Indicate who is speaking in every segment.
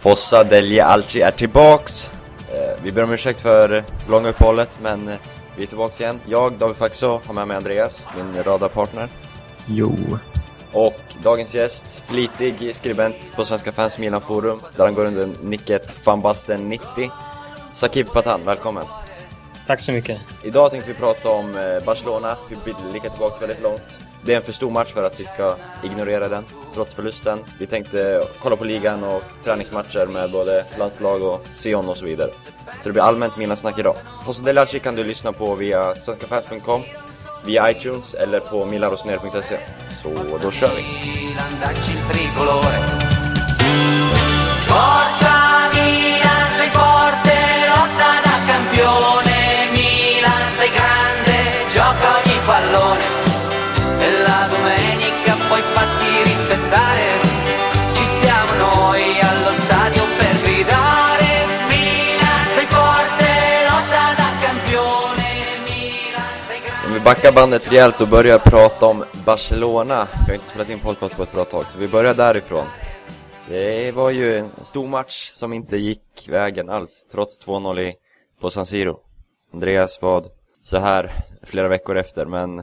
Speaker 1: Fossa Delje Alci är tillbaks. Eh, vi ber om ursäkt för långa uppehållet, men eh, vi är tillbaks igen. Jag, David Faxå, har med mig Andreas, min radarpartner.
Speaker 2: Jo.
Speaker 1: Och dagens gäst, flitig skribent på Svenska Fans Milan Forum, där han går under nicket Fanbasten90. Sakib Patan, välkommen.
Speaker 3: Tack så mycket.
Speaker 1: Idag tänkte vi prata om eh, Barcelona, vi blickar tillbaka väldigt långt. Det är en för stor match för att vi ska ignorera den, trots förlusten. Vi tänkte kolla på ligan och träningsmatcher med både landslag och Sion och så vidare. Så det blir allmänt Milan-snack idag. Fosso Delaci kan du lyssna på via svenskafans.com, via iTunes eller på milarosner.se. Så då kör vi!
Speaker 4: Forza Milan, sei forte, lotta da campione. Andare. Ci siamo noi allo stadio per gridare. Milan, sei forte, lotta da campione. Milan, sei grande.
Speaker 1: Om vi backar bandet rejält och börjar prata om Barcelona. Vi har inte spelat in podcast på ett bra tag, så vi börjar därifrån. Det var ju en stor match som inte gick vägen alls, trots 2-0 i- på San Siro. Andreas, vad, så här flera veckor efter, men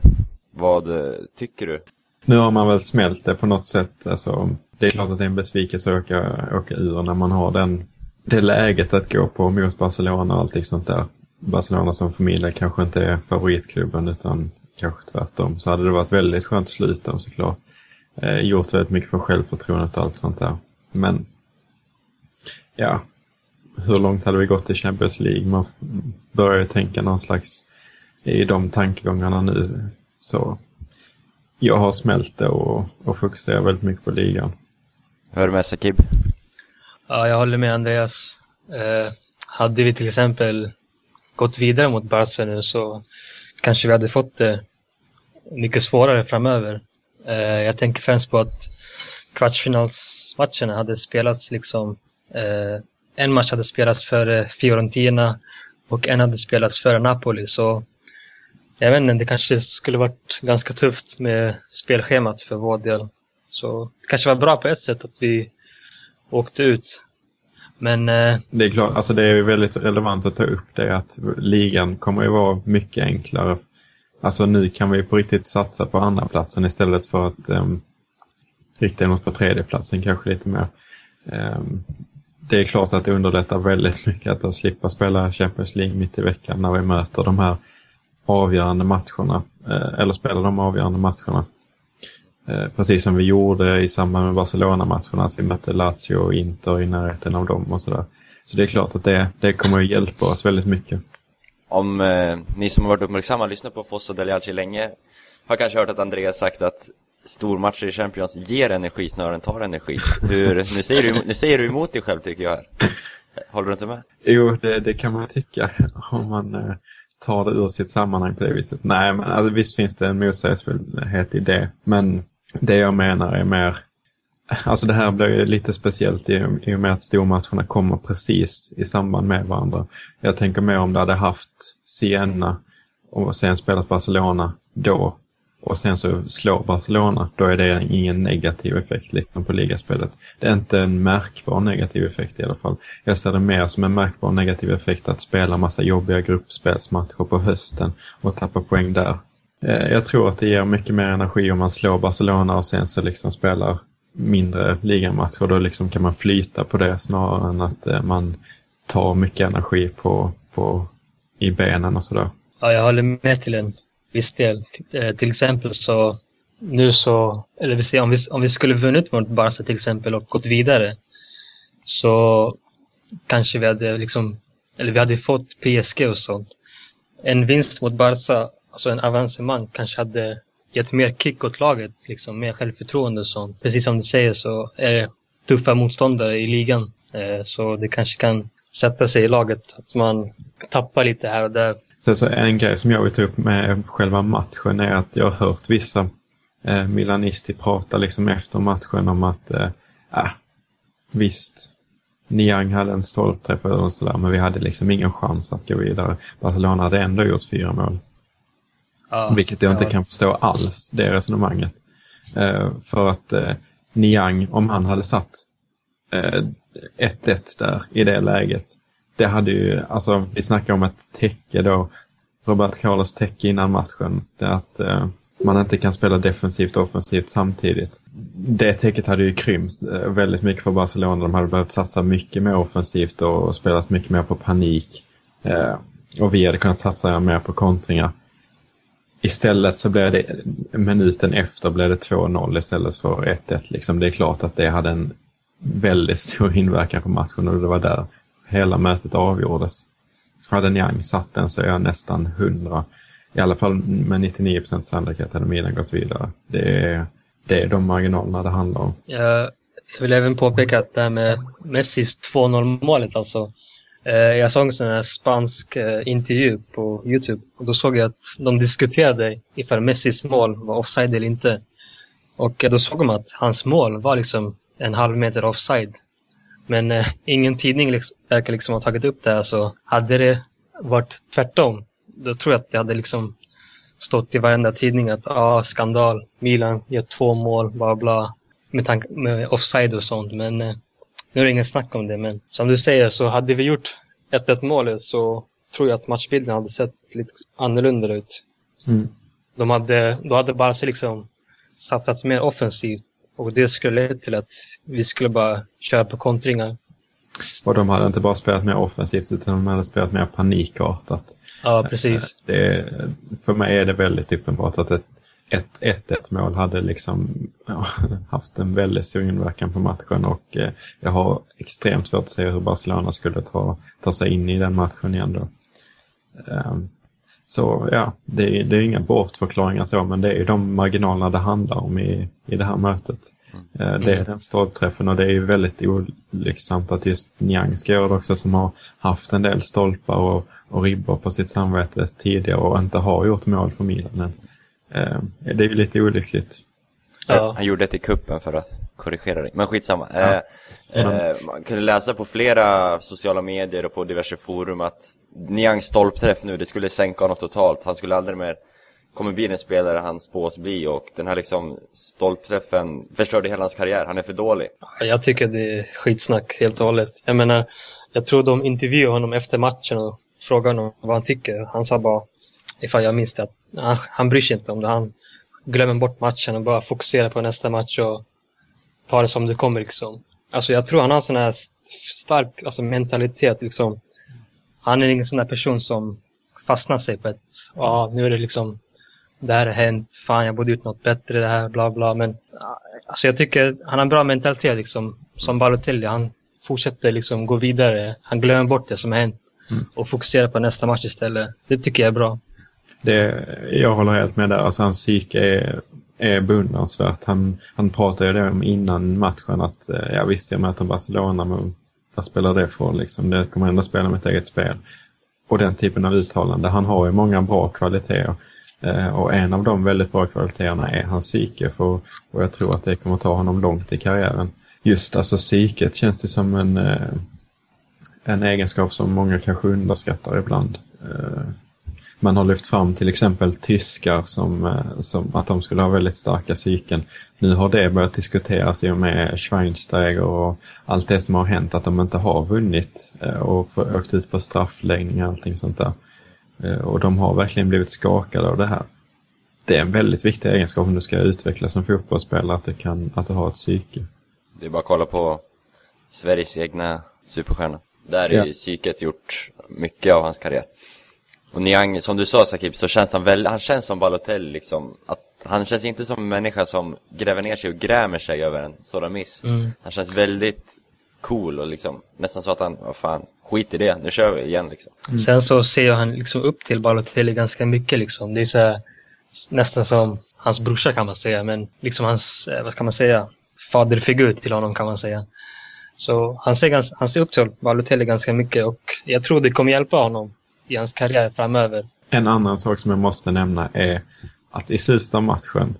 Speaker 1: vad eh, tycker du?
Speaker 2: Nu har man väl smält det på något sätt. Alltså, det är klart att det är en besvikelse att åka, åka ur när man har den, det läget att gå på mot Barcelona och allting liksom sånt där. Barcelona som familj kanske inte är favoritklubben utan kanske tvärtom. Så hade det varit väldigt skönt att sluta dem såklart. Eh, gjort väldigt mycket för självförtroendet och allt sånt där. Men ja, hur långt hade vi gått i Champions League? Man börjar ju tänka någon slags i de tankegångarna nu. Så jag har smält det och, och fokuserar väldigt mycket på ligan.
Speaker 1: Hör du med Sakib?
Speaker 3: Ja, jag håller med Andreas. Eh, hade vi till exempel gått vidare mot Barca nu så kanske vi hade fått det mycket svårare framöver. Eh, jag tänker främst på att kvartsfinalsmatcherna hade spelats liksom eh, en match hade spelats före Fiorentina och en hade spelats före Napoli så jag vet inte, det kanske skulle varit ganska tufft med spelschemat för vår del. Så det kanske var bra på ett sätt att vi åkte ut. Men eh,
Speaker 2: Det är klart, alltså det är ju väldigt relevant att ta upp det att ligan kommer ju vara mycket enklare. Alltså nu kan vi på riktigt satsa på andra platsen istället för att um, rikta in oss på tredjeplatsen kanske lite mer. Ehm, det är klart att det underlättar väldigt mycket att slippa spela Champions League mitt i veckan när vi möter de här avgörande matcherna. eh, eller spelar de avgörande matcherna. Eh, Precis som vi gjorde i samband med Barcelona-matcherna, att vi mötte Lazio och Inter i närheten av dem och sådär. Så det är klart att det, det kommer att hjälpa oss väldigt mycket.
Speaker 1: Om eh, ni som har varit uppmärksamma och lyssnat på Fosso Delialci länge har kanske hört att Andreas sagt att stormatcher i Champions ger energi snarare än tar energi. Hur, nu, säger du, nu säger du emot dig själv tycker jag här. Håller du inte med?
Speaker 2: Jo, det, det kan man tycka om man eh, tar det ur sitt sammanhang på det viset. Nej, men alltså, visst finns det en motsägelsefullhet i det. Men det jag menar är mer... Alltså det här blir ju lite speciellt i, i och med att stormatcherna kommer precis i samband med varandra. Jag tänker mer om det hade haft Siena och sen spelat Barcelona då och sen så slår Barcelona, då är det ingen negativ effekt liksom på ligaspelet. Det är inte en märkbar negativ effekt i alla fall. Jag ser det mer som en märkbar negativ effekt att spela massa jobbiga gruppspelsmatcher på hösten och tappa poäng där. Eh, jag tror att det ger mycket mer energi om man slår Barcelona och sen så liksom spelar mindre ligamatcher. Då liksom kan man flyta på det snarare än att eh, man tar mycket energi på, på, i benen och sådär.
Speaker 3: Ja, jag håller med till en viss del. Eh, till exempel så nu så, eller vi säger om vi, om vi skulle vunnit mot Barca till exempel och gått vidare så kanske vi hade liksom, eller vi hade fått PSG och sånt. En vinst mot Barca, alltså en avancemang kanske hade gett mer kick åt laget, liksom mer självförtroende och sånt. Precis som du säger så är det tuffa motståndare i ligan. Eh, så det kanske kan sätta sig i laget att man tappar lite här och där
Speaker 2: Sen så en grej som jag vill ta upp med själva matchen är att jag har hört vissa eh, Milanisti prata liksom efter matchen om att eh, äh, visst, Niang hade en stolpträff och sådär men vi hade liksom ingen chans att gå vidare. Barcelona hade ändå gjort fyra mål.
Speaker 3: Ja,
Speaker 2: Vilket jag inte
Speaker 3: ja.
Speaker 2: kan förstå alls, det resonemanget. Eh, för att eh, Niang, om han hade satt eh, 1-1 där i det läget. Det hade ju, alltså vi snackar om ett täcke då. Robert Carlos täcke innan matchen. Det att eh, man inte kan spela defensivt och offensivt samtidigt. Det täcket hade ju krympt eh, väldigt mycket för Barcelona. De hade behövt satsa mycket mer offensivt och spelat mycket mer på panik. Eh, och vi hade kunnat satsa mer på kontringar. Istället så blev det minuten efter blev det 2-0 istället för 1-1. Liksom. Det är klart att det hade en väldigt stor inverkan på matchen och det var där hela mötet avgjordes. Hade Niang satt den så är jag nästan 100. I alla fall med 99 procents sannolikhet hade Milan gått vidare. Det är, det är de marginalerna det handlar om.
Speaker 3: Jag vill även påpeka att det här med Messis 2-0 målet alltså. Eh, jag såg en sån här spansk eh, intervju på Youtube och då såg jag att de diskuterade ifall Messis mål var offside eller inte. Och eh, då såg de att hans mål var liksom en halv meter offside. Men eh, ingen tidning liksom, verkar liksom ha tagit upp det här så hade det varit tvärtom då tror jag att det hade liksom stått i varenda tidning att ja, ah, skandal, Milan gör två mål, bla bla, med, tank med offside och sånt. Men eh, nu är det ingen snack om det. Men som du säger så hade vi gjort 1-1 målet så tror jag att matchbilden hade sett lite annorlunda ut.
Speaker 2: Mm.
Speaker 3: De hade, då hade Barca liksom satsat mer offensivt och det skulle leda till att vi skulle bara köra på kontringar.
Speaker 2: Och de hade inte bara spelat mer offensivt utan de hade spelat mer panikartat.
Speaker 3: Ja, precis.
Speaker 2: Det, för mig är det väldigt uppenbart att ett 1-1 mål hade liksom ja, haft en väldigt stor inverkan på matchen och eh, jag har extremt svårt att se hur Barcelona skulle ta, ta sig in i den matchen igen då. Um, så ja, det är, det är inga bortförklaringar så, men det är de marginalerna det handlar om i, i det här mötet. Mm. Det är den stolpträffen och det är ju väldigt olycksamt att just Niang ska göra det också som har haft en del stolpar och, och ribbor på sitt samvete tidigare och inte har gjort mål för Milan än. Eh, det är ju lite olyckligt.
Speaker 1: Ja. Han gjorde det i kuppen för att korrigera dig, men skitsamma. Ja. Eh, eh, man kunde läsa på flera sociala medier och på diverse forum att Niangs stolpträff nu, det skulle sänka honom totalt. Han skulle aldrig mer kommer bli den spelare han spås bli och den här liksom stolpträffen förstörde hela hans karriär. Han är för dålig.
Speaker 3: Jag tycker det är skitsnack helt och hållet. Jag menar, jag tror de intervjuade honom efter matchen och frågade honom vad han tycker. Han sa bara, ifall jag minns det, att han, han bryr sig inte om det. Han glömmer bort matchen och bara fokuserar på nästa match och tar det som det kommer liksom. Alltså jag tror han har en sån här stark alltså, mentalitet liksom. Han är ingen sån där person som fastnar sig på ett, ja nu är det liksom det här har hänt, fan jag borde gjort något bättre, det här, bla bla. Men alltså jag tycker han har en bra mentalitet liksom, som Balotelli. Han fortsätter liksom gå vidare. Han glömmer bort det som har hänt mm. och fokuserar på nästa match istället. Det tycker jag är bra.
Speaker 2: Det, jag håller helt med där. Alltså hans psyke är, är beundransvärt. Han, han pratade ju om innan matchen att eh, ja visst jag möter Barcelona men vad spelar det för liksom? Det kommer ändå spela mitt eget spel. Och den typen av uttalande. Han har ju många bra kvaliteter. Eh, och en av de väldigt bra kvaliteterna är hans psyke för, och jag tror att det kommer ta honom långt i karriären. Just alltså psyket känns det som en, eh, en egenskap som många kanske underskattar ibland. Eh, man har lyft fram till exempel tyskar som, som att de skulle ha väldigt starka psyken. Nu har det börjat diskuteras i och med Schweinsteiger och allt det som har hänt att de inte har vunnit och åkt ut på straffläggning och allting sånt där. Eh, och de har verkligen blivit skakade av det här. Det är en väldigt viktig egenskap om du ska utvecklas som fotbollsspelare, att, det kan, att du har ett psyke.
Speaker 1: Det är bara att kolla på Sveriges egna superstjärna. Där ja. är psyket gjort mycket av hans karriär. Och Niang, som du sa Sakib, så känns han väl, han känns som Balotelli liksom. Att han känns inte som en människa som gräver ner sig och grämer sig över en sådan miss. Mm. Han känns väldigt cool och liksom nästan så att han, vad fan, skit i det, nu kör vi igen liksom.
Speaker 3: Mm. Sen så ser han liksom upp till Balotelli ganska mycket liksom. Det är så här, nästan som hans brorsa kan man säga, men liksom hans, eh, vad kan man säga, faderfigur till honom kan man säga. Så han ser, ganska, han ser upp till Balotelli ganska mycket och jag tror det kommer hjälpa honom i hans karriär framöver.
Speaker 2: En annan sak som jag måste nämna är att i av matchen,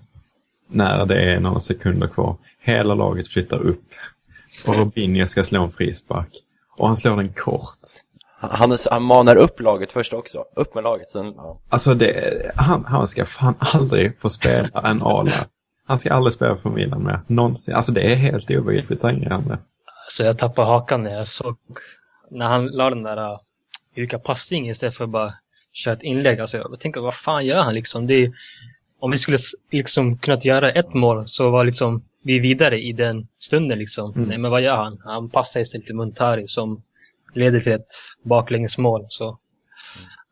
Speaker 2: när det är några sekunder kvar, hela laget flyttar upp och Robinho ska slå en frispark. Och han slår den kort.
Speaker 1: Han, han manar upp laget först också. Upp med laget. Sen, ja.
Speaker 2: Alltså det, han, han ska fan aldrig få spela en ala. Han ska aldrig spela för Milan mer. Någonsin. Alltså det är helt obegripligt tangerande.
Speaker 3: Så jag tappade hakan när jag såg, när han la den där mjuka passningen istället för att bara köra ett inlägg. Alltså jag tänkte, vad fan gör han liksom? Det är, om vi skulle liksom kunnat göra ett mål så var liksom vi vidare i den stunden liksom.
Speaker 2: Mm.
Speaker 3: Nej men vad gör han? Han passar istället till Muntari som leder till ett baklängesmål. Så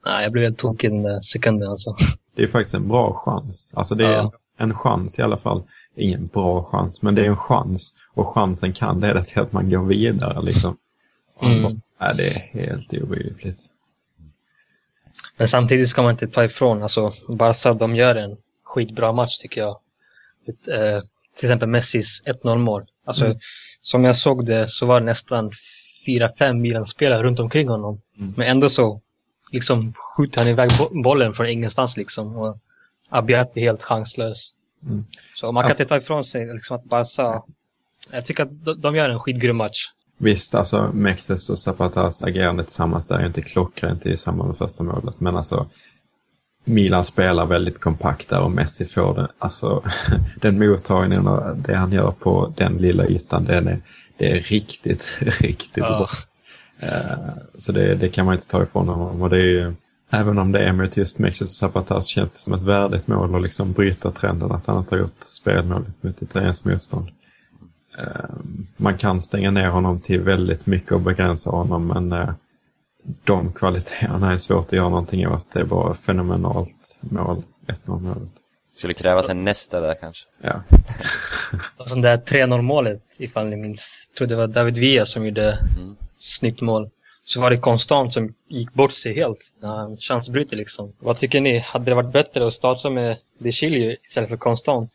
Speaker 3: nej, jag blev helt tokig den där sekunden alltså.
Speaker 2: Det är faktiskt en bra chans. Alltså det är
Speaker 3: Ja.
Speaker 2: en chans i alla fall. Ingen bra chans, men det är en chans. Och chansen kan leda till att man går vidare liksom.
Speaker 3: Mm.
Speaker 2: Nej, det är helt obegripligt.
Speaker 3: Men samtidigt ska man inte ta ifrån, alltså Barca de gör en skitbra match tycker jag. Ett, eh, till exempel Messis 1-0 mål. Alltså
Speaker 2: Mm.
Speaker 3: som jag såg det så var det nästan 4-5 Milan-spelare runt omkring honom.
Speaker 2: Mm.
Speaker 3: Men ändå så liksom skjuter han iväg bo- bollen från ingenstans liksom. Och Abiat är helt chanslös.
Speaker 2: Mm.
Speaker 3: Så man kan
Speaker 2: Alltså-
Speaker 3: inte ta ifrån sig liksom att Barca, jag tycker att de, de gör en skitgrym match.
Speaker 2: Visst, alltså Mexes och Zapatas agerande tillsammans där är inte klockrent i samband med första målet. Men alltså Milan spelar väldigt kompakt där och Messi får det. Alltså den mottagningen och det han gör på den lilla ytan, det är, det är riktigt, riktigt
Speaker 3: Ja.
Speaker 2: bra. Eh, Så det, det kan man inte ta ifrån honom. Och det är ju, även om det är mot just Mexes och Zapatas känns det som ett värdigt mål att liksom bryta trenden att han inte har gjort spelmålet mot italienskt motstånd. Eh, Man kan stänga ner honom till väldigt mycket och begränsa honom men eh, de kvaliteterna är svårt att göra någonting åt. Det bara fenomenalt mål, 1-0 målet.
Speaker 1: Skulle krävas en nästa där kanske.
Speaker 2: Ja.
Speaker 3: Och sånt där 3-0 målet, ifall ni minns, jag tror det var David Villa som gjorde
Speaker 1: Mm.
Speaker 3: snyggt mål. Så var det konstant som gick bort sig helt när han chansbryter liksom. Vad tycker ni? Hade det varit bättre att starta med De Chilio istället för konstant?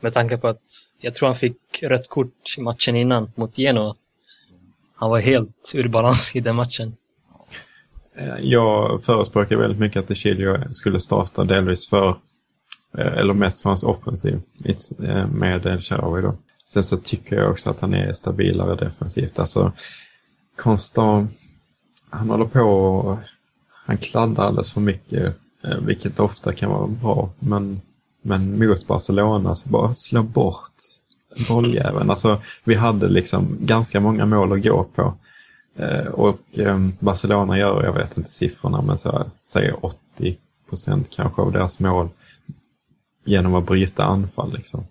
Speaker 3: Med tanke på att jag tror han fick rött kort i matchen innan mot Genoa. Han var helt ur balans i den matchen.
Speaker 2: Eh, jag förespråkar väldigt mycket att DeCilio skulle starta delvis för, eh, eller mest för hans offensiv eh, med El Shaarawy då. Sen så tycker jag också att han är stabilare defensivt. Alltså, konstant, han håller på och han kladdar alldeles för mycket, vilket ofta kan vara bra. Men, men mot Barcelona så bara slå bort bolljäveln. Alltså, vi hade liksom ganska många mål att gå på. Eh, och eh, Barcelona gör, jag vet inte siffrorna, men så säger 80 procent kanske av deras mål genom att bryta anfall. Liksom.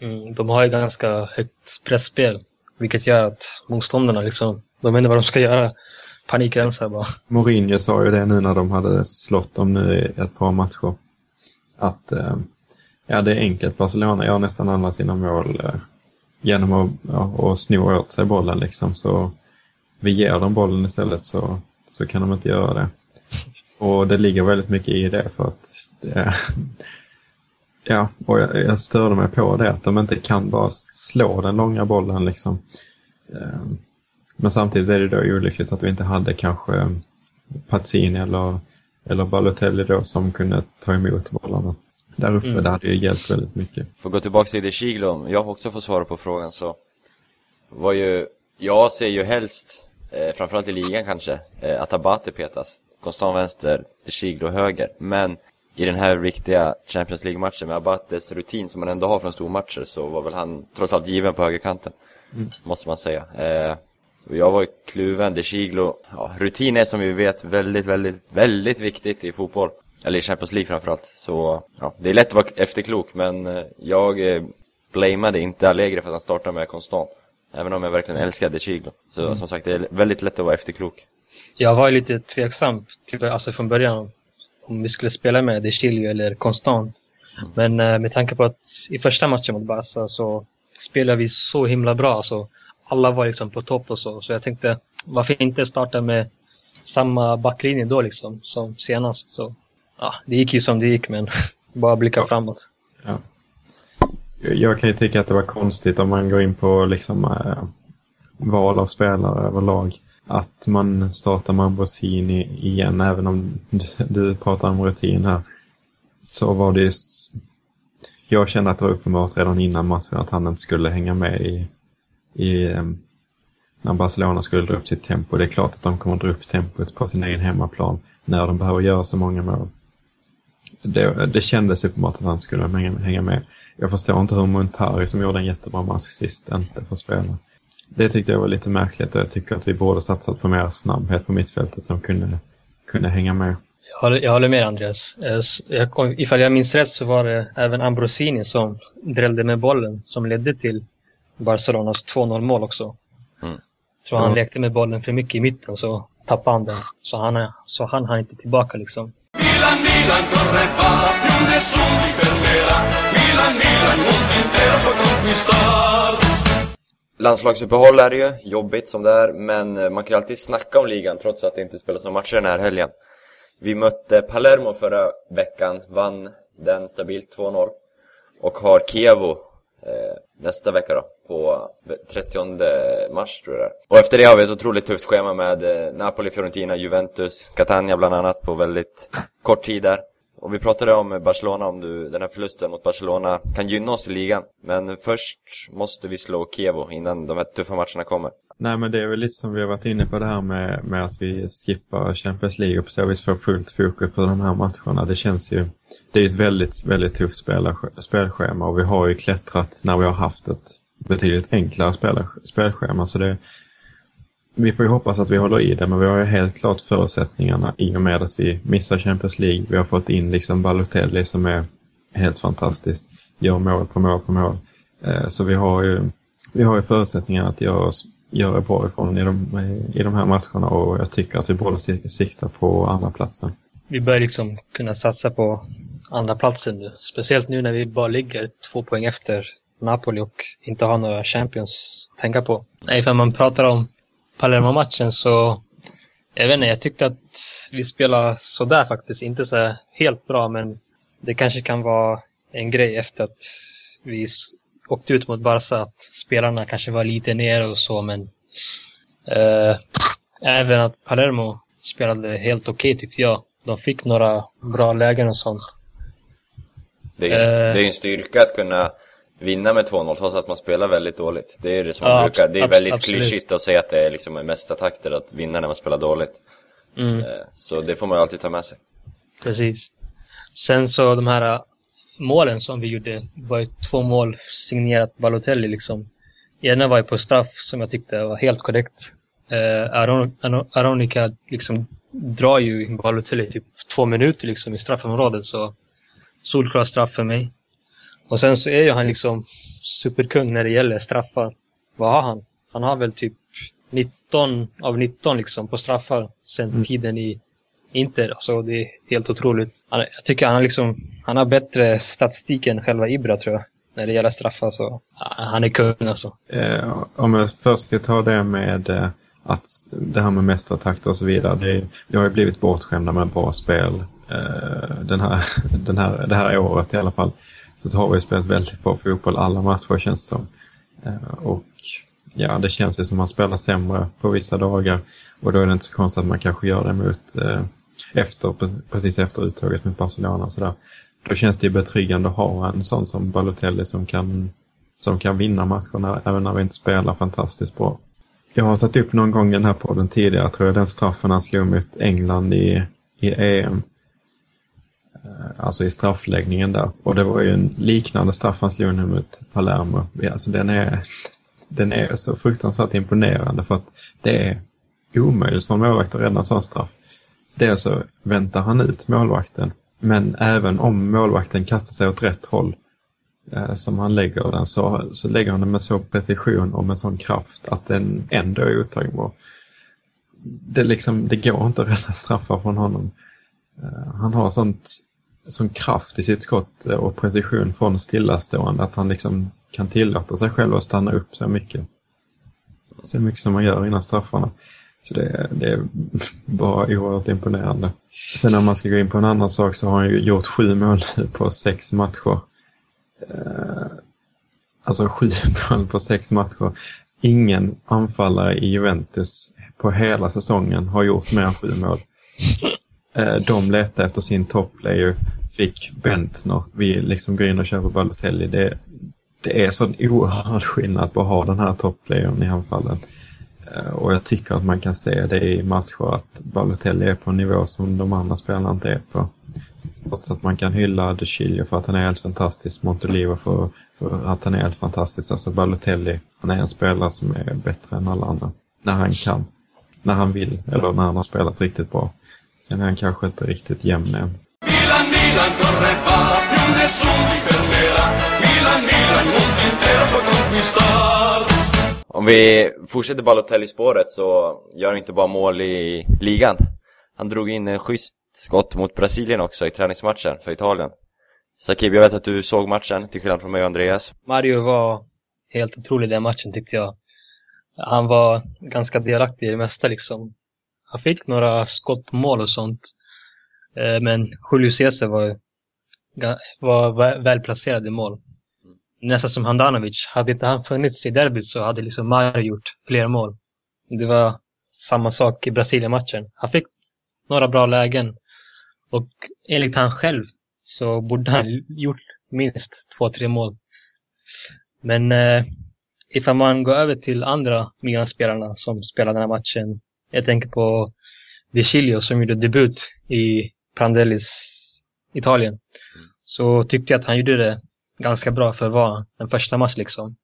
Speaker 3: Mm, de har ju ganska högt pressspel. Vilket gör att motståndarna liksom, de vet inte vad de ska göra. Panikrensar bara.
Speaker 2: Mourinho sa ju det nu när de hade slått dem nu i ett par matcher. Att eh, ja, det är enkelt. Barcelona gör nästan alla sina mål eh, genom att ja, och sno åt sig bollen. Liksom. Så vi ger dem bollen istället så, så kan de inte göra det. Och det ligger väldigt mycket i det för att det, Ja, och jag, jag störde mig på det att de inte kan bara slå den långa bollen liksom. Eh, Men samtidigt är det då olyckligt att vi inte hade kanske Pazzini eller, eller Balotelli då som kunde ta emot bollarna. Där uppe,
Speaker 3: Mm.
Speaker 2: det hade ju hjälpt väldigt mycket.
Speaker 1: För att gå tillbaka till De Chiglo, om jag också får svara på frågan så var ju, jag ser ju helst, eh, framförallt i ligan kanske, eh, att Abate petas. Konstant vänster, De Chiglo höger. Men i den här viktiga Champions League-matchen med Abates rutin som man ändå har från stormatcher så var väl han trots allt given på högerkanten. Måste man säga. Eh, och jag var kluven, De Chiglo, ja, rutin är som vi vet väldigt, väldigt, väldigt viktigt i fotboll. Eller i Champions League framförallt. Så, ja, det är lätt att vara efterklok men eh, jag eh, blameade inte Allegri för att han startade med konstant. Även om jag verkligen älskade De Chiglo. Så som sagt, det är väldigt lätt att vara efterklok.
Speaker 3: Jag var ju lite tveksam till, alltså från början om vi skulle spela med De Chilio eller konstant. Men eh, med tanke på att i första matchen mot Barca så spelade vi så himla bra. Så alla var liksom på topp och så. Så jag tänkte varför inte starta med samma backlinje då liksom som senast. Så ja, det gick ju som det gick men bara blicka framåt.
Speaker 2: Ja. Jag kan ju tycka att det var konstigt om man går in på liksom, äh, val av spelare överlag. Att man startar med Ambrosini igen, även om du, du pratar om rutin här. Så var det ju... Jag kände att det var uppenbart redan innan matchen att han inte skulle hänga med i, i em, när Barcelona skulle dra upp sitt tempo. Det är klart att de kommer dra upp tempot på sin egen hemmaplan när de behöver göra så många mål. Det, det kändes uppenbart att han skulle hänga, med. Jag förstår inte hur Montari som gjorde en jättebra match sist inte får spela. det tyckte jag var lite märkligt och jag tycker att vi borde satsat på mer snabbhet på mittfältet som kunde, kunde hänga med.
Speaker 3: Jag håller, jag håller med Andreas. Eh, jag, ifall jag minns rätt så var det även Ambrosini som drällde med bollen som ledde till Barcelonas 2-0 mål också. Mm. tror han ja. lekte med bollen för mycket i mitten så tappade han den. Så han, så han hann inte tillbaka liksom. Milan, Milan, corre va, più nessuno ti fermerà. Milan, Milan, mondo
Speaker 1: intero può conquistar. Landslagsuppehåll är det ju, jobbigt som det är, men eh, man kan ju alltid snacka om ligan trots att det inte spelas några matcher den här helgen. Vi mötte Palermo förra veckan, vann den stabilt 2-0 och har Kievo eh, nästa vecka då, på 30 mars tror jag det är. Och efter det har vi ett otroligt tufft schema med eh, Napoli, Fiorentina, Juventus, Catania bland annat på väldigt kort tid där. Och vi pratade om Barcelona, om du, den här förlusten mot Barcelona kan gynna oss i ligan. Men först måste vi slå Kevo innan de här tuffa matcherna kommer.
Speaker 2: Nej men det är väl lite som vi har varit inne på det här med, med att vi skippar Champions League och på så vis får fullt fokus på de här matcherna. Det känns ju, det är ett väldigt, väldigt tufft spelschema och vi har ju klättrat när vi har haft ett betydligt enklare spelschema. Så det, vi får ju hoppas att vi håller i det, men vi har ju helt klart förutsättningarna i och med att vi missar Champions League. Vi har fått in liksom Balotelli som är helt fantastiskt, gör mål på mål på mål. Eh, så vi har ju, vi har ju förutsättningarna att göra, göra bra ifrån i de, i de här matcherna och jag tycker att vi borde sikta på andra platsen.
Speaker 3: Vi bör liksom kunna satsa på andra platsen nu, speciellt nu när vi bara ligger två poäng efter Napoli och inte har några Champions att tänka på. Nej, för man pratar om Palermo-matchen så jag vet inte, jag tyckte att vi spelade sådär faktiskt. Inte så helt bra, men det kanske kan vara en grej efter att vi åkte ut mot Barca, att spelarna kanske var lite nere och så, men eh, även att Palermo spelade helt okej okay, tyckte jag. De fick några bra lägen och sånt.
Speaker 1: Det är, eh, det är en styrka att kunna vinna med 2-0 trots att man spelar väldigt dåligt. Det är det som man ja, brukar, det är väldigt absolut. klyschigt att säga att det är liksom mesta takter att vinna när man spelar dåligt. Mm. Eh, så det får man ju alltid ta med sig.
Speaker 3: Precis. Sen så de här äh, målen som vi gjorde var ju två mål signerat Balotelli liksom. Ena var ju på straff som jag tyckte var helt korrekt. Eh, Aron, Aronica liksom drar ju Balotelli typ två minuter liksom i straffområdet så solklar straff för mig. Och sen så är ju han liksom superkung när det gäller straffar. Vad har han? Han har väl typ 19 av 19 liksom på straffar sen mm. tiden i Inter. Alltså det är helt otroligt. Han, jag tycker han har liksom, han har bättre statistik än själva Ibra tror jag. När det gäller straffar så, han är kung alltså.
Speaker 2: Eh, om jag först ska ta det med eh, att det här med mästartakter och så vidare. Det, vi har ju blivit bortskämda med bra spel eh, den här, den här, det här året i alla fall så har vi spelat väldigt bra fotboll alla matcher känns det som. Eh, och ja, det känns ju som att man spelar sämre på vissa dagar och då är det inte så konstigt att man kanske gör det mot eh, efter, precis efter uttåget mot Barcelona och sådär. Då känns det ju betryggande att ha en sån som Balotelli som kan, som kan vinna matcherna även när vi inte spelar fantastiskt bra. Jag har tagit upp någon gång i den här podden tidigare, tror jag, den straffen han slog mot England i, i EM. Eh, alltså i straffläggningen där. Och det var ju en liknande straff han slog nu mot Palermo. Alltså den är, den är så fruktansvärt imponerande för att det är omöjligt för en målvakt att rädda en sån straff. Dels så väntar han ut målvakten, men även om målvakten kastar sig åt rätt håll eh, som han lägger den så, så lägger han den med så precision och med sån kraft att den ändå är otagbar. Det, liksom, det går inte att rädda straffar från honom. Eh, han har sånt sån kraft i sitt skott och precision från stillastående att han liksom kan tillåta sig själv att stanna upp så mycket. Så mycket som man gör innan straffarna. Så det, det är bara oerhört imponerande. Sen om man ska gå in på en annan sak så har han ju gjort sju mål på sex matcher. Eh, alltså sju mål på sex matcher. Ingen anfallare i Juventus på hela säsongen har gjort mer än sju mål. Eh, de letar efter sin topplayer, fick Bentner. Vi liksom går in och köper Balotelli. Det, det är sån oerhörd skillnad på att ha den här topplayern i anfallen. Eh, och jag tycker att man kan se det i matcher att Balotelli är på en nivå som de andra spelarna inte är på. Trots att man kan hylla Dechilio för att han är helt fantastisk, Montolivo för, för att han är helt fantastisk. Alltså Balotelli han är en spelare som är bättre än alla andra. När han kan. När han vill, eller när han har spelat riktigt bra. Sen är han kanske inte riktigt jämn än.
Speaker 5: Milan, Milan correva, più nessuno ti fermerà. Milan, Milan, mondo intero può conquistar.
Speaker 1: Om vi fortsätter Balotelli-spåret så gör han inte bara mål i ligan. Han drog in en schysst skott mot Brasilien också i träningsmatchen för Italien. Sakib, jag vet att du såg matchen, till skillnad från mig och Andreas.
Speaker 3: Mario var helt otrolig i den matchen tyckte jag. Han var ganska delaktig i det mesta liksom. Han fick några skott på mål och sånt. Eh, men Julio Cesar var, var väl välplacerad i mål. Nästan som Handanovic. Hade inte han funnits i derbyt så hade liksom Mario gjort fler mål. Det var samma sak i Brasilien-matchen. Han fick några bra lägen. Och enligt han själv så borde han gjort minst två, tre mål. Men eh, ifall man går över till andra Milan-spelarna som spelade den här matchen. Jag tänker på De Chilio som gjorde debut i Prandellis Italien. Så tyckte jag att han gjorde det ganska bra för att vara en första match liksom.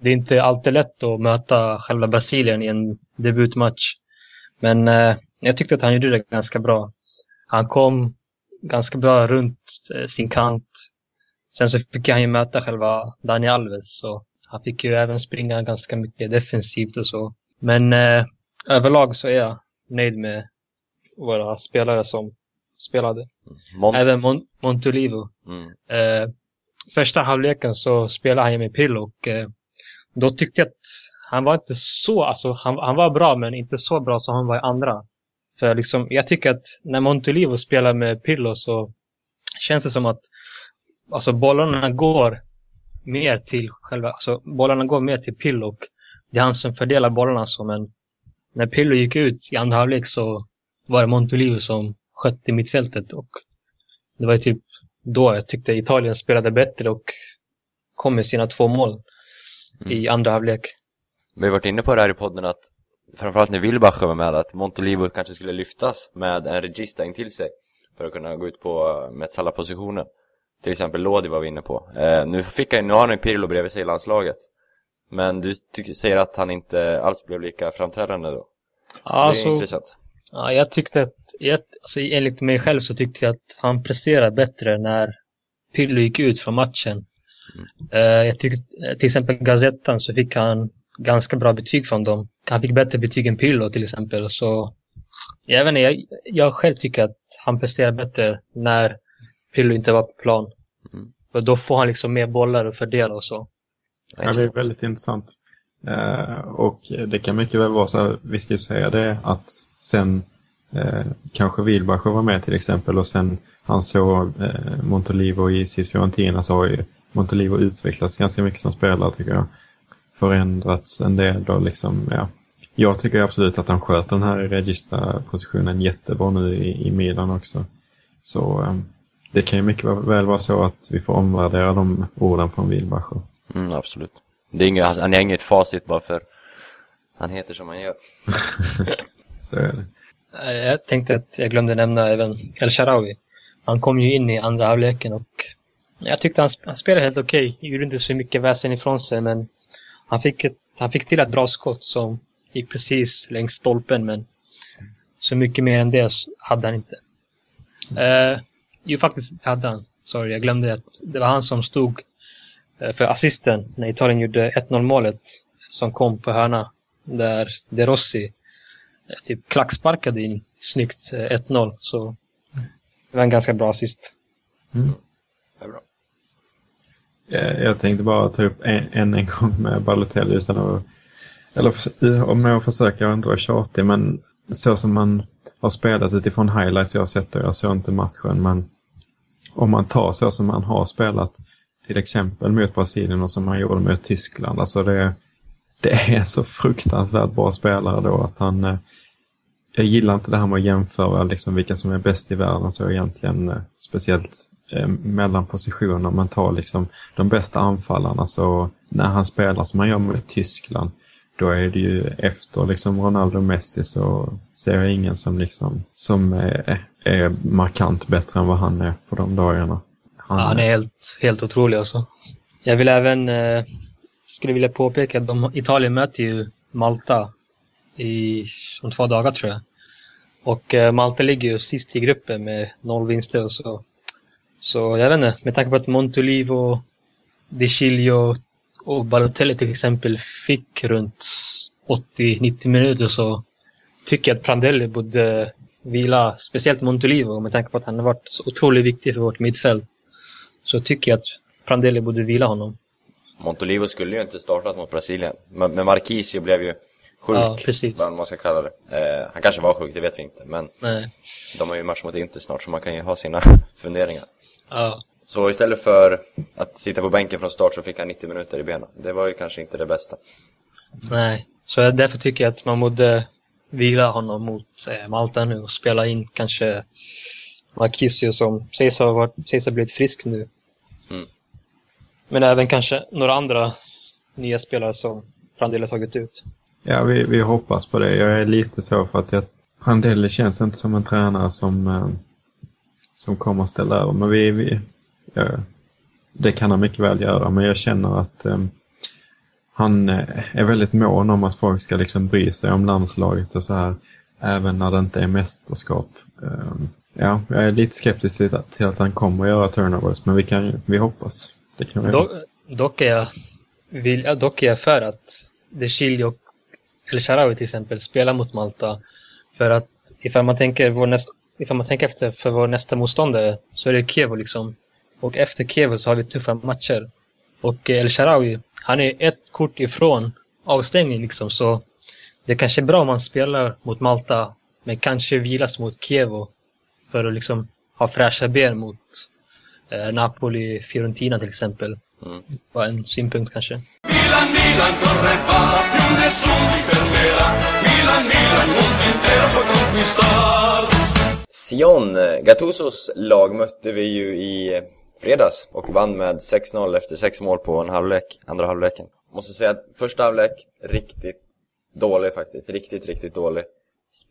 Speaker 3: Det är inte alltid lätt att möta själva Brasilien i en debutmatch. Men eh, jag tyckte att han gjorde det ganska bra. Han kom ganska bra runt eh, sin kant. Sen så fick han ju möta själva Dani Alves så han fick ju även springa ganska mycket defensivt och så. Men eh, överlag så är jag nöjd med våra spelare som spelade.
Speaker 1: Mon-
Speaker 3: Även Mon- Montolivo.
Speaker 1: mm.
Speaker 3: Eh, första halvleken så spelade han ju med Pirlo och eh, då tyckte jag att han var inte så, alltså han, han var bra men inte så bra som han var i andra. För liksom, jag tycker att när Montolivo spelar med Pirlo så känns det som att alltså bollarna går mer till själva, alltså bollarna går mer till Pirlo och det är han som fördelar bollarna så men när Pirlo gick ut i andra halvlek så var det Montolivo som skötte mittfältet och det var typ då jag tyckte Italien spelade bättre och kom med sina två mål i andra halvlek.
Speaker 1: Vi har varit inne på det här i podden att framförallt när Wilbacher var med att Montolivo kanske skulle lyftas med en regista in till sig för att kunna gå ut på Metsala-positionen. Till exempel Lodi var vi inne på. Eh, nu fick han, nu har han ju Pirlo bredvid sig i landslaget. Men du tycker, säger att han inte alls blev lika framträdande då? det är
Speaker 3: Alltså,
Speaker 1: intressant.
Speaker 3: ja, jag tyckte att, jag, alltså, enligt mig själv så tyckte jag att han presterade bättre när Pirlo gick ut från matchen. Eh, jag tyckte, till exempel Gazettan så fick han ganska bra betyg från dem. Han fick bättre betyg än Pirlo till exempel. Så jag vet inte, jag, jag själv tycker att han presterar bättre när Pirlo inte var på plan.
Speaker 1: Mm.
Speaker 3: För då får han liksom mer bollar att fördela och så.
Speaker 2: Ja, det är väldigt intressant. Eh, och det kan mycket väl vara så här, vi ska ju säga det, att sen eh, kanske Wilbacher var med till exempel och sen han såg eh, Montolivo i SIS Fiorentina så har ju Montolivo utvecklats ganska mycket som spelare tycker jag. Förändrats en del och liksom, ja. Jag tycker absolut att han sköt den här regista-positionen jättebra nu i, i Milan också. Så eh, det kan ju mycket väl vara så att vi får omvärdera de orden från Wilbacher.
Speaker 1: Mm, absolut. Det är inget, han har inget facit bara för han heter som han gör.
Speaker 2: Så är det.
Speaker 3: Eh, Jag tänkte att jag glömde nämna även El Sharawi. Han kom ju in i andra halvleken och jag tyckte han, sp- han spelade helt okej. Gjorde inte så mycket väsen ifrån sig men han fick, ett, han fick till ett bra skott som gick precis längs stolpen men så mycket mer än det hade han inte. Eh, jo, faktiskt hade han. Sorry, jag glömde att det var han som stod för assisten när Italien gjorde 1-0 målet som kom på hörna där De Rossi eh, typ klacksparkade in snyggt eh, 1-0 så det var en ganska bra assist.
Speaker 1: Det är bra.
Speaker 2: Eh, Jag tänkte bara ta upp en, en gång med Balotelli utan att, eller om jag försöker inte vara tjatig, men så som man har spelat utifrån highlights jag har sett och jag såg inte matchen, men om man tar så som man har spelat till exempel mot Brasilien och som han gjorde mot Tyskland, alltså det, det är så fruktansvärt bra spelare då att han eh, jag gillar inte det här med att jämföra liksom vilka som är bäst i världen så egentligen eh, speciellt eh, mellan positioner. Man tar liksom de bästa anfallarna så när han spelar som han gör mot Tyskland då är det ju efter liksom Ronaldo och Messi så ser jag ingen som liksom som är, är markant bättre än vad han är på de dagarna.
Speaker 3: Ja, han är helt, helt otrolig alltså. Jag vill även eh, skulle vilja påpeka att de, Italien möter ju Malta i, om två dagar tror jag. Och eh, Malta ligger ju sist i gruppen med noll vinster och så. Så jag vet inte, med tanke på att Montolivo, De Chilio och Balotelli till exempel fick runt 80-90 minuter så tycker jag att Prandelli borde vila, speciellt Montolivo med tanke på att han har varit så otroligt viktig för vårt mittfält. Så tycker jag att Prandelli borde vila honom.
Speaker 1: Montolivo skulle ju inte startat mot Brasilien. Men, Marquisio blev ju sjuk,
Speaker 3: Ja, precis.
Speaker 1: vad man ska kalla det. Eh, han kanske var sjuk, det vet vi inte. Men
Speaker 3: Nej.
Speaker 1: de har ju match mot Inter snart, så man kan ju ha sina funderingar.
Speaker 3: Ja,
Speaker 1: Så istället för att sitta på bänken från start så fick han 90 minuter i benen. Det var ju kanske inte det bästa.
Speaker 3: nej. Så därför tycker jag att man borde vila honom mot eh, Malta nu och spela in kanske Marquisio som sägs ha, varit, sägs ha blivit frisk nu.
Speaker 1: Mm.
Speaker 3: Men även kanske några andra nya spelare som Prandelli har tagit ut.
Speaker 2: Ja, vi, vi hoppas på det. Jag är lite så för att jag, Prandelli känns inte som en tränare som, eh, som kommer att ställa över. Men vi, vi, ja, det kan han mycket väl göra, men jag känner att eh, han eh, är väldigt mån om att folk ska liksom bry sig om landslaget och så här, även när det inte är mästerskap. Eh, ja, jag är lite skeptisk till, att- till att han kommer att göra turnovers, men vi, kan, vi hoppas. Det kan vi
Speaker 3: Dock, dock, är jag, vill, dock är jag för att De Chilio och El Shaarawy till exempel spelar mot Malta. För att ifall man tänker, vår näst, ifall man tänker efter för vår nästa motståndare så är det Kevo liksom. Och efter Kevo så har vi tuffa matcher. Och eh, El Shaarawy, han är ett kort ifrån avstängning liksom så det kanske är bra om man spelar mot Malta men kanske vilas mot Kievo för att liksom ha fräscha ben mot eh, Napoli, Fiorentina till exempel.
Speaker 1: Mm.
Speaker 3: Var en synpunkt kanske.
Speaker 5: Milan, Milan corre va, più nessun ti fermerà. Milan, Milan, mondo intero puoi conquistar.
Speaker 1: Sion, Gattusos lag mötte vi ju i fredags och vann med 6-0 efter sex mål på en halvlek, andra halvleken. Måste säga att första halvlek, riktigt dålig faktiskt. Riktigt, riktigt dålig.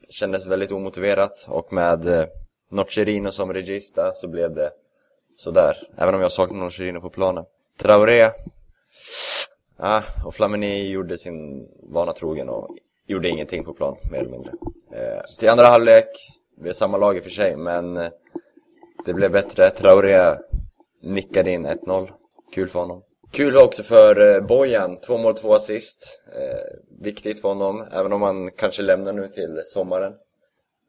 Speaker 1: Kändes väldigt omotiverat och med eh, Nocerino som regista så blev det sådär. Även om jag saknar Nocerino på planen. Traoré, ah, och Flamini gjorde sin vana trogen och gjorde ingenting på plan, mer eller mindre. Eh, till andra halvlek, vi är samma lag i och för sig, men eh, det blev bättre. Traoré nickade in 1-0. Kul för honom. Kul också för eh, Bojan, två mål, två assist. Eh, viktigt för honom, även om han kanske lämnar nu till sommaren.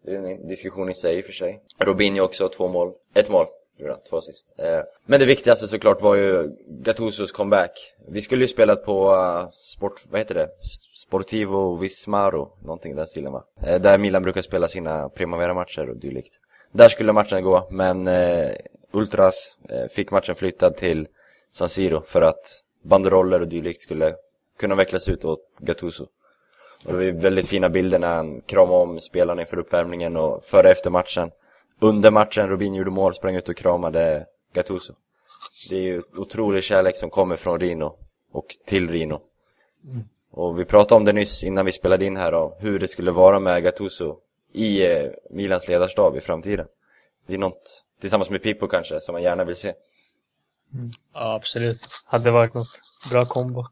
Speaker 1: Det är en diskussion i sig i och för sig. Robinho också, två mål. Ett mål, gjorde två assist. Eh, men det viktigaste såklart var ju Gattusos comeback. Vi skulle ju spelat på eh, Sport, vad heter det? Sportivo Vismaro, någonting i den stilen va? Eh, där Milan brukar spela sina Primavera-matcher och dylikt. Där skulle matchen gå, men Ultras fick matchen flyttad till San Siro för att banderoller och dylikt skulle kunna vecklas ut åt Gattuso. Och det var ju väldigt fina bilder när han kramade om spelarna inför uppvärmningen och före och efter matchen. Under matchen, Robin gjorde mål, sprang ut och kramade Gattuso. Det är ju otrolig kärlek som kommer från Rino och till Rino. Och vi pratade om det nyss innan vi spelade in här och hur det skulle vara med Gattuso i eh, Milans ledarstab i framtiden. Det är något, tillsammans med Pippo kanske, som man gärna vill se.
Speaker 3: Ja, absolut. Hade varit något bra kombo.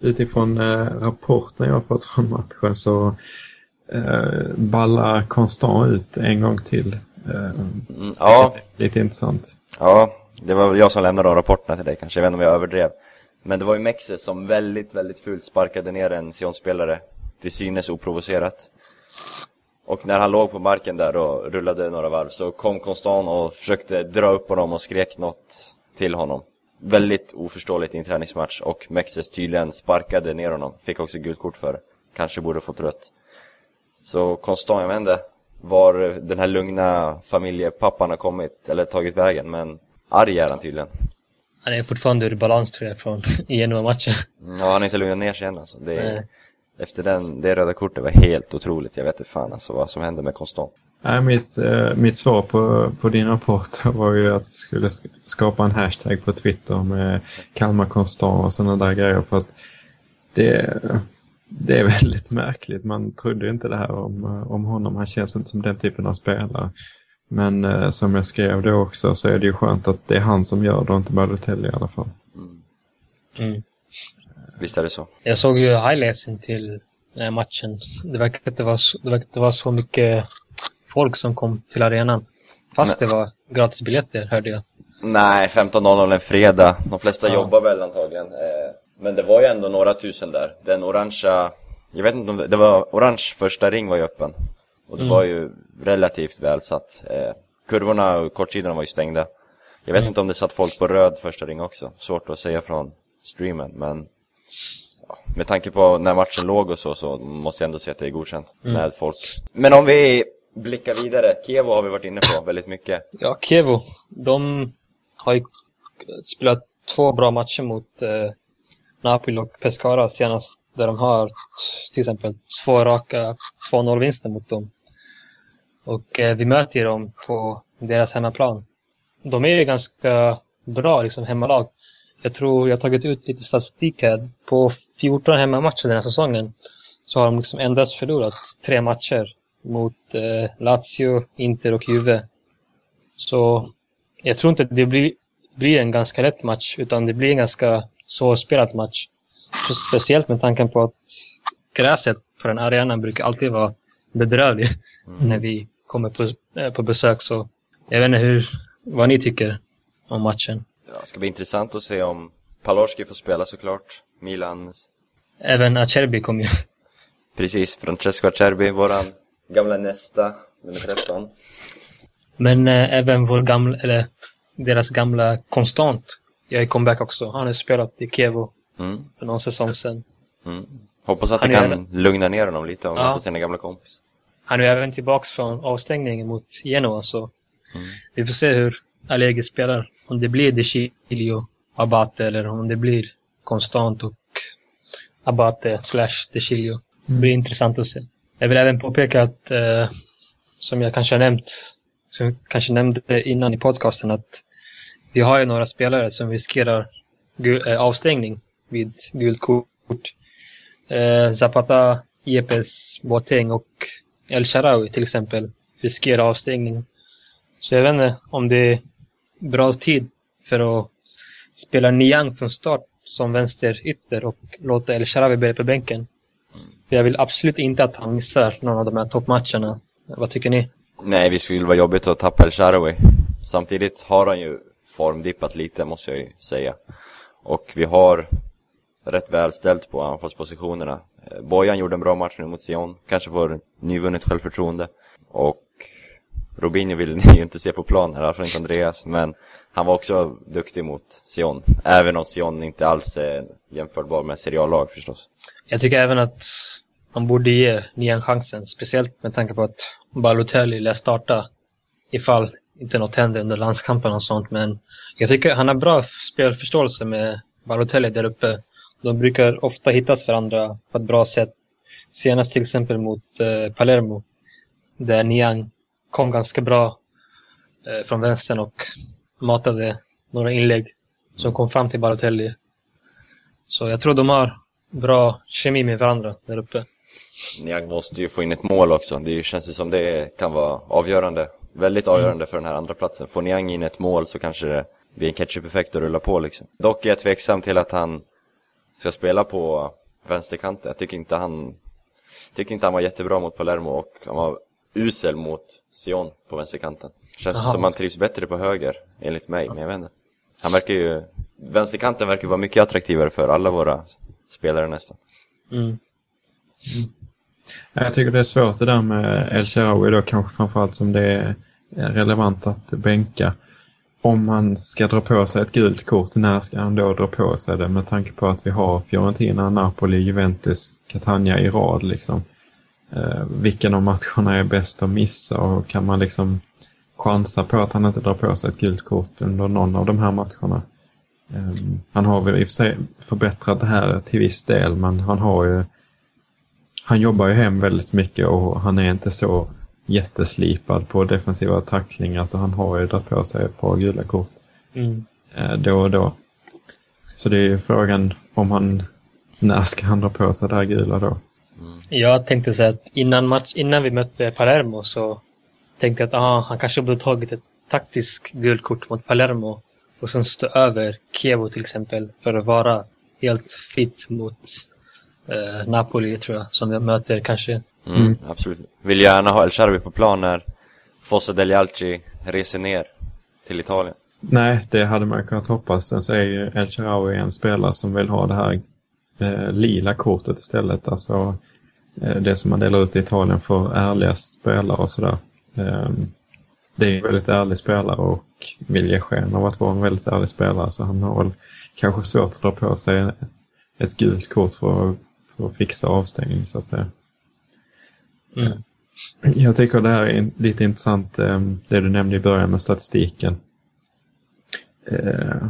Speaker 2: Utifrån eh, rapporten jag har fått från matchen så eh, ballar Constant ut en gång till. Eh,
Speaker 1: Mm, ja,
Speaker 2: Lite intressant.
Speaker 1: Ja, det var väl jag som lämnade de rapporterna till dig kanske, jag vet inte om jag överdrev. Men det var ju Mexe som väldigt, väldigt fult sparkade ner en Sion-spelare, till synes oprovocerat. Och när han låg på marken där och rullade några varv så kom Constant och försökte dra upp honom och skrek något till honom. Väldigt oförståeligt i en träningsmatch och Mexes tydligen sparkade ner honom, fick också gult kort för det. Kanske borde fått rött. Så Constant, jag vet inte var den här lugna familjepappan har kommit, eller tagit vägen, men arg är han tydligen.
Speaker 3: Han är fortfarande ur balans tror jag från Genoa-matchen.
Speaker 1: Ja, han har inte lugnat ner sig än alltså. Det är, efter den, det röda kortet var helt otroligt. Jag vet inte fan alltså vad som hände med Constant.
Speaker 2: Nej, mitt, eh, mitt svar på, på din rapport var ju att jag skulle sk- skapa en hashtag på Twitter med Kalmar Constant och sådana där grejer. För att det, det är väldigt märkligt. Man trodde ju inte det här om, om honom. Han känns inte som den typen av spelare. Men eh, som jag skrev då också så är det ju skönt att det är han som gör det och inte Balotelli i alla fall.
Speaker 3: Mm.
Speaker 1: Visst är det så.
Speaker 3: Jag såg ju highlightsen till matchen. Det verkar inte vara så, det verkar inte vara så mycket folk som kom till arenan. Fast
Speaker 1: Nej.
Speaker 3: det var gratisbiljetter hörde jag.
Speaker 1: Nej, 15.00 en fredag. De flesta
Speaker 3: Ja.
Speaker 1: jobbar väl antagligen. Eh, Men det var ju ändå några tusen där. Den orangea, jag vet inte om det, det var orange första ring var ju öppen. Och det
Speaker 3: Mm.
Speaker 1: var ju relativt välsatt. Eh, Kurvorna och kortsidorna var ju stängda. Jag vet
Speaker 3: Mm.
Speaker 1: inte om det satt folk på röd första ring också. Svårt att säga från streamen, men med tanke på när matchen låg och så, så måste jag ändå säga att det är godkänt
Speaker 3: Mm.
Speaker 1: med folk. Men om vi Blicka vidare, Kevo har vi varit inne på väldigt mycket.
Speaker 3: Ja, Kevo, de har ju spelat två bra matcher mot eh, Napoli och Pescara senast. Där de har till exempel två raka 2-0-vinster mot dem. Och eh, vi möter ju dem på deras hemmaplan. De är ju ganska bra liksom hemmalag. Jag tror jag har tagit ut lite statistik här. På 14 hemmamatcher den här säsongen så har de liksom endast förlorat tre matcher mot eh, Lazio, Inter och Juve. Så jag tror inte det blir, blir en ganska lätt match, utan det blir en ganska svårspelad match. Speciellt med tanken på att gräset på den arenan brukar alltid vara bedrövlig när vi kommer på, eh, på besök. Så jag vet inte hur, vad ni tycker om matchen.
Speaker 1: Ja, det ska bli intressant att se om Palorski får spela såklart. Milan,
Speaker 3: Även Acerbi kom ju.
Speaker 1: precis, Francesco Acerbi, våran gamla nästa, nummer 13.
Speaker 3: Men eh, även vår gamla, eller deras gamla konstant gör comeback också. Han har spelat i Kevo
Speaker 1: Mm,
Speaker 3: för någon säsong sedan.
Speaker 1: mm. Hoppas att
Speaker 3: Han
Speaker 1: det kan lugna ner honom lite och
Speaker 3: Ja.
Speaker 1: möta sina gamla kompis.
Speaker 3: Han är även tillbaks från avstängningen mot Genoa så
Speaker 1: Mm.
Speaker 3: vi får se hur Allegri spelar. Om det blir De Chilio, Abate eller om det blir Konstant och Abate slash De Chilio. Det blir intressant att se. Jag vill även påpeka att, eh, som jag kanske har nämnt, som jag kanske nämnde innan i podcasten, att vi har ju några spelare som riskerar eh, avstängning vid gult kort. Eh, Zapata, Yepes, Boateng och El-Sharawi till exempel riskerar avstängning. Så jag vet inte om det är bra tid för att spela Niang från start som vänsterytter och låta El-Sharawi börja på bänken. För jag vill absolut inte att han missar någon av de här toppmatcherna. Vad tycker ni?
Speaker 1: Nej, vi skulle vara jobbigt att tappa El Shaarawy. Samtidigt har han ju formdippat lite, måste jag ju säga. Och vi har rätt väl ställt på anfallspositionerna. Eh, Bojan gjorde en bra match nu mot Sion, kanske får nyvunnet självförtroende. Och Robinho vill ni ju inte se på plan här, fall inte Andreas, men han var också duktig mot Sion. Även om Sion inte alls är jämförbar med seriallag förstås.
Speaker 3: Jag tycker även att man borde ge Niang chansen. Speciellt med tanke på att Balotelli lär starta ifall inte något händer under landskampen och sånt. Men jag tycker han har bra spelförståelse med Balotelli där uppe. De brukar ofta hittas varandra på ett bra sätt. Senast till exempel mot eh, Palermo. Där Niang kom ganska bra eh, från vänstern och matade några inlägg som kom fram till Balotelli. Så jag tror de har bra kemi med varandra där uppe.
Speaker 1: Niang måste ju få in ett mål också. Det känns ju som det kan vara avgörande. Väldigt avgörande för den här andra platsen. Får Niang in ett mål så kanske det blir en ketchup-effekt och rulla på liksom. Dock är jag tveksam till att han ska spela på vänsterkanten. Jag tycker inte han tycker inte han var jättebra mot Palermo och han var usel mot Sion på vänsterkanten. Känns
Speaker 3: Jaha.
Speaker 1: som han trivs bättre på höger, enligt mig, men jag vet inte. Han verkar ju, vänsterkanten verkar vara mycket attraktivare för alla våra spelare nästan.
Speaker 3: Mm.
Speaker 2: Eh, jag tycker det är svårt det där med El Shaarawy då kanske framförallt som det är relevant att bänka. Om han ska dra på sig ett gult kort, när ska han då dra på sig det med tanke på att vi har Fiorentina, Napoli, Juventus, Catania i rad liksom. Eh, vilken av matcherna är bäst att missa och kan man liksom chansa på att han inte drar på sig ett gult kort under någon av de här matcherna? Eh, han har väl i och för sig förbättrat det här till viss del men han har ju han jobbar ju hem väldigt mycket och han är inte så jätteslipad på defensiva tacklingar så han har ju dragit på sig ett par gula kort
Speaker 3: Mm.
Speaker 2: eh, då och då. Så det är ju frågan om han, när ska han dra på sig det här gula då?
Speaker 3: Jag tänkte säga att innan, match, innan vi mötte Palermo så tänkte jag att aha, han kanske borde tagit ett taktiskt gult kort mot Palermo och sen stå över Kievo till exempel för att vara helt fit mot eh, Napoli tror jag, som vi möter kanske.
Speaker 1: Mm, Absolut. Vill gärna ha El Sharbi på plan när Fosse Delialci reser ner till Italien.
Speaker 2: Nej, det hade man kunnat hoppas. Sen så är ju El Shaarawy en spelare som vill ha det här eh, lila kortet istället. Alltså eh, det som man delar ut i Italien för ärliga spelare och sådär. Eh, det är en väldigt ärlig spelare och vill ge sken av att vara en väldigt ärlig spelare. Så han har väl kanske svårt att dra på sig ett gult kort för att, för att fixa avstängning så att säga.
Speaker 3: Mm.
Speaker 2: Jag tycker det här är lite intressant, eh, det du nämnde i början med statistiken. Eh,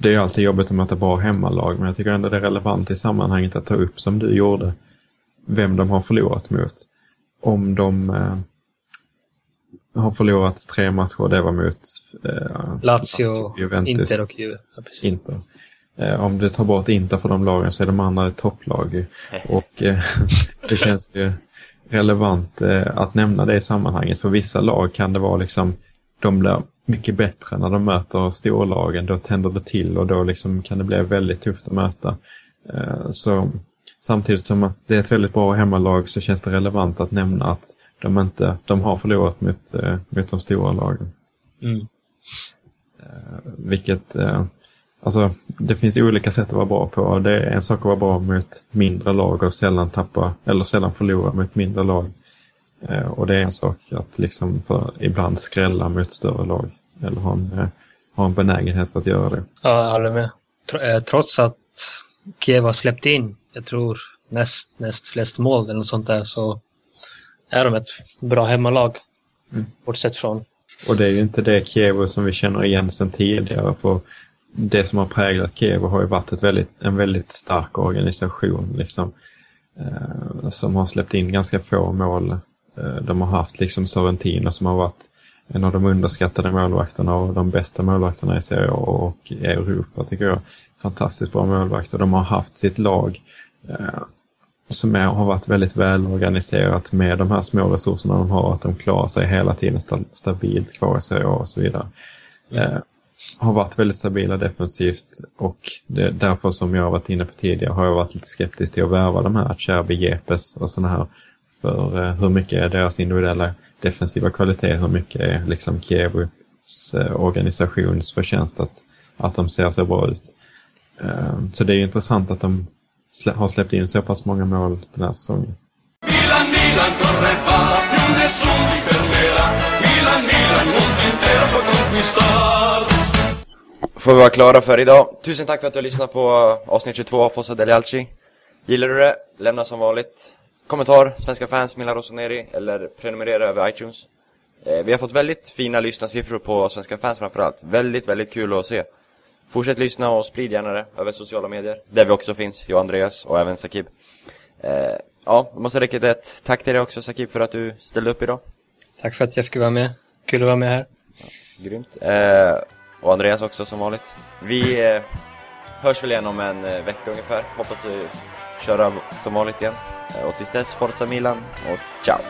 Speaker 2: Det är ju alltid jobbigt att möta bra hemmalag, men jag tycker ändå det är relevant i sammanhanget att ta upp, som du gjorde, vem de har förlorat mot. Om de eh, har förlorat tre matcher, det var mot eh,
Speaker 3: Lazio,
Speaker 2: Juventus,
Speaker 3: Inter och Juve. Ja.
Speaker 2: Inter. Eh, om du tar bort Inter för de lagen så är de andra topplag. Och eh, det känns ju relevant eh, att nämna det i sammanhanget. För vissa lag kan det vara liksom, de blir mycket bättre när de möter storlagen. Då tänder det till och då liksom kan det bli väldigt tufft att möta. Eh, så samtidigt som det är ett väldigt bra hemmalag så känns det relevant att nämna att de inte, de har förlorat mot, eh, mot de stora lagen.
Speaker 3: Mm.
Speaker 2: Vilket, eh, alltså det finns olika sätt att vara bra på. Det är en sak att vara bra mot mindre lag och sällan tappa, eller sällan förlora mot mindre lag. Eh, och det är en sak att liksom för ibland skrälla mot större lag. Eller ha en, eh, ha en benägenhet att göra det.
Speaker 3: Ja, jag håller med. Eh, Trots att Kiev har släppt in, jag tror näst, näst flest mål eller något sånt där, så är de ett bra hemmalag.
Speaker 2: Mm.
Speaker 3: Bortsett från
Speaker 2: Och det är ju inte det Kiev som vi känner igen sedan tidigare. För det som har präglat Kiev har ju varit ett väldigt, en väldigt stark organisation. Liksom, eh, som har släppt in ganska få mål. Eh, de har haft liksom Sorrentino som har varit en av de underskattade målvakterna och de bästa målvakterna i Serie A och i Europa tycker jag. Fantastiskt bra målvakter. De har haft sitt lag eh, som är, har varit väldigt välorganiserat med de här små resurserna de har. Att de klarar sig hela tiden sta, stabilt kvar i Serie A och så vidare. Eh, har varit väldigt stabila defensivt och det, därför som jag har varit inne på tidigare har jag varit lite skeptisk till att värva de här Cherby, Jepes och sådana här. För eh, hur mycket är deras individuella defensiva kvalitet, hur mycket är liksom Kievs eh, organisations förtjänst att, att de ser så bra ut. Eh, så det är ju intressant att de har släppt in så pass många mål den här säsongen.
Speaker 5: Milan, Milan correva, più nessun ti. Milan, Milan, mondo può.
Speaker 1: Får vi vara klara för idag. Tusen tack för att du har lyssnat på avsnitt 22 av Fossa Delialci. Gillar du det? Lämna som vanligt kommentar, svenska fans, Mila Rossoneri eller prenumerera över iTunes. Eh, vi har fått väldigt fina lyssnarsiffror på svenska fans framförallt. Väldigt, väldigt kul att se. Fortsätt lyssna och sprid gärna det över sociala medier. Där vi också finns, jag Andreas och även Sakib. Eh, ja, jag måste rikta ett tack till dig också Sakib för att du ställde upp idag.
Speaker 3: Tack för att jag fick vara med. Kul att vara med här.
Speaker 1: Grymt. Eh, och Andreas också som vanligt. Vi eh, hörs väl igen om en eh, vecka ungefär. Hoppas vi köra som vanligt igen. Eh, och tills dess, Forza Milan och ciao!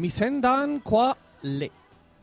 Speaker 6: Mi sendan qua le.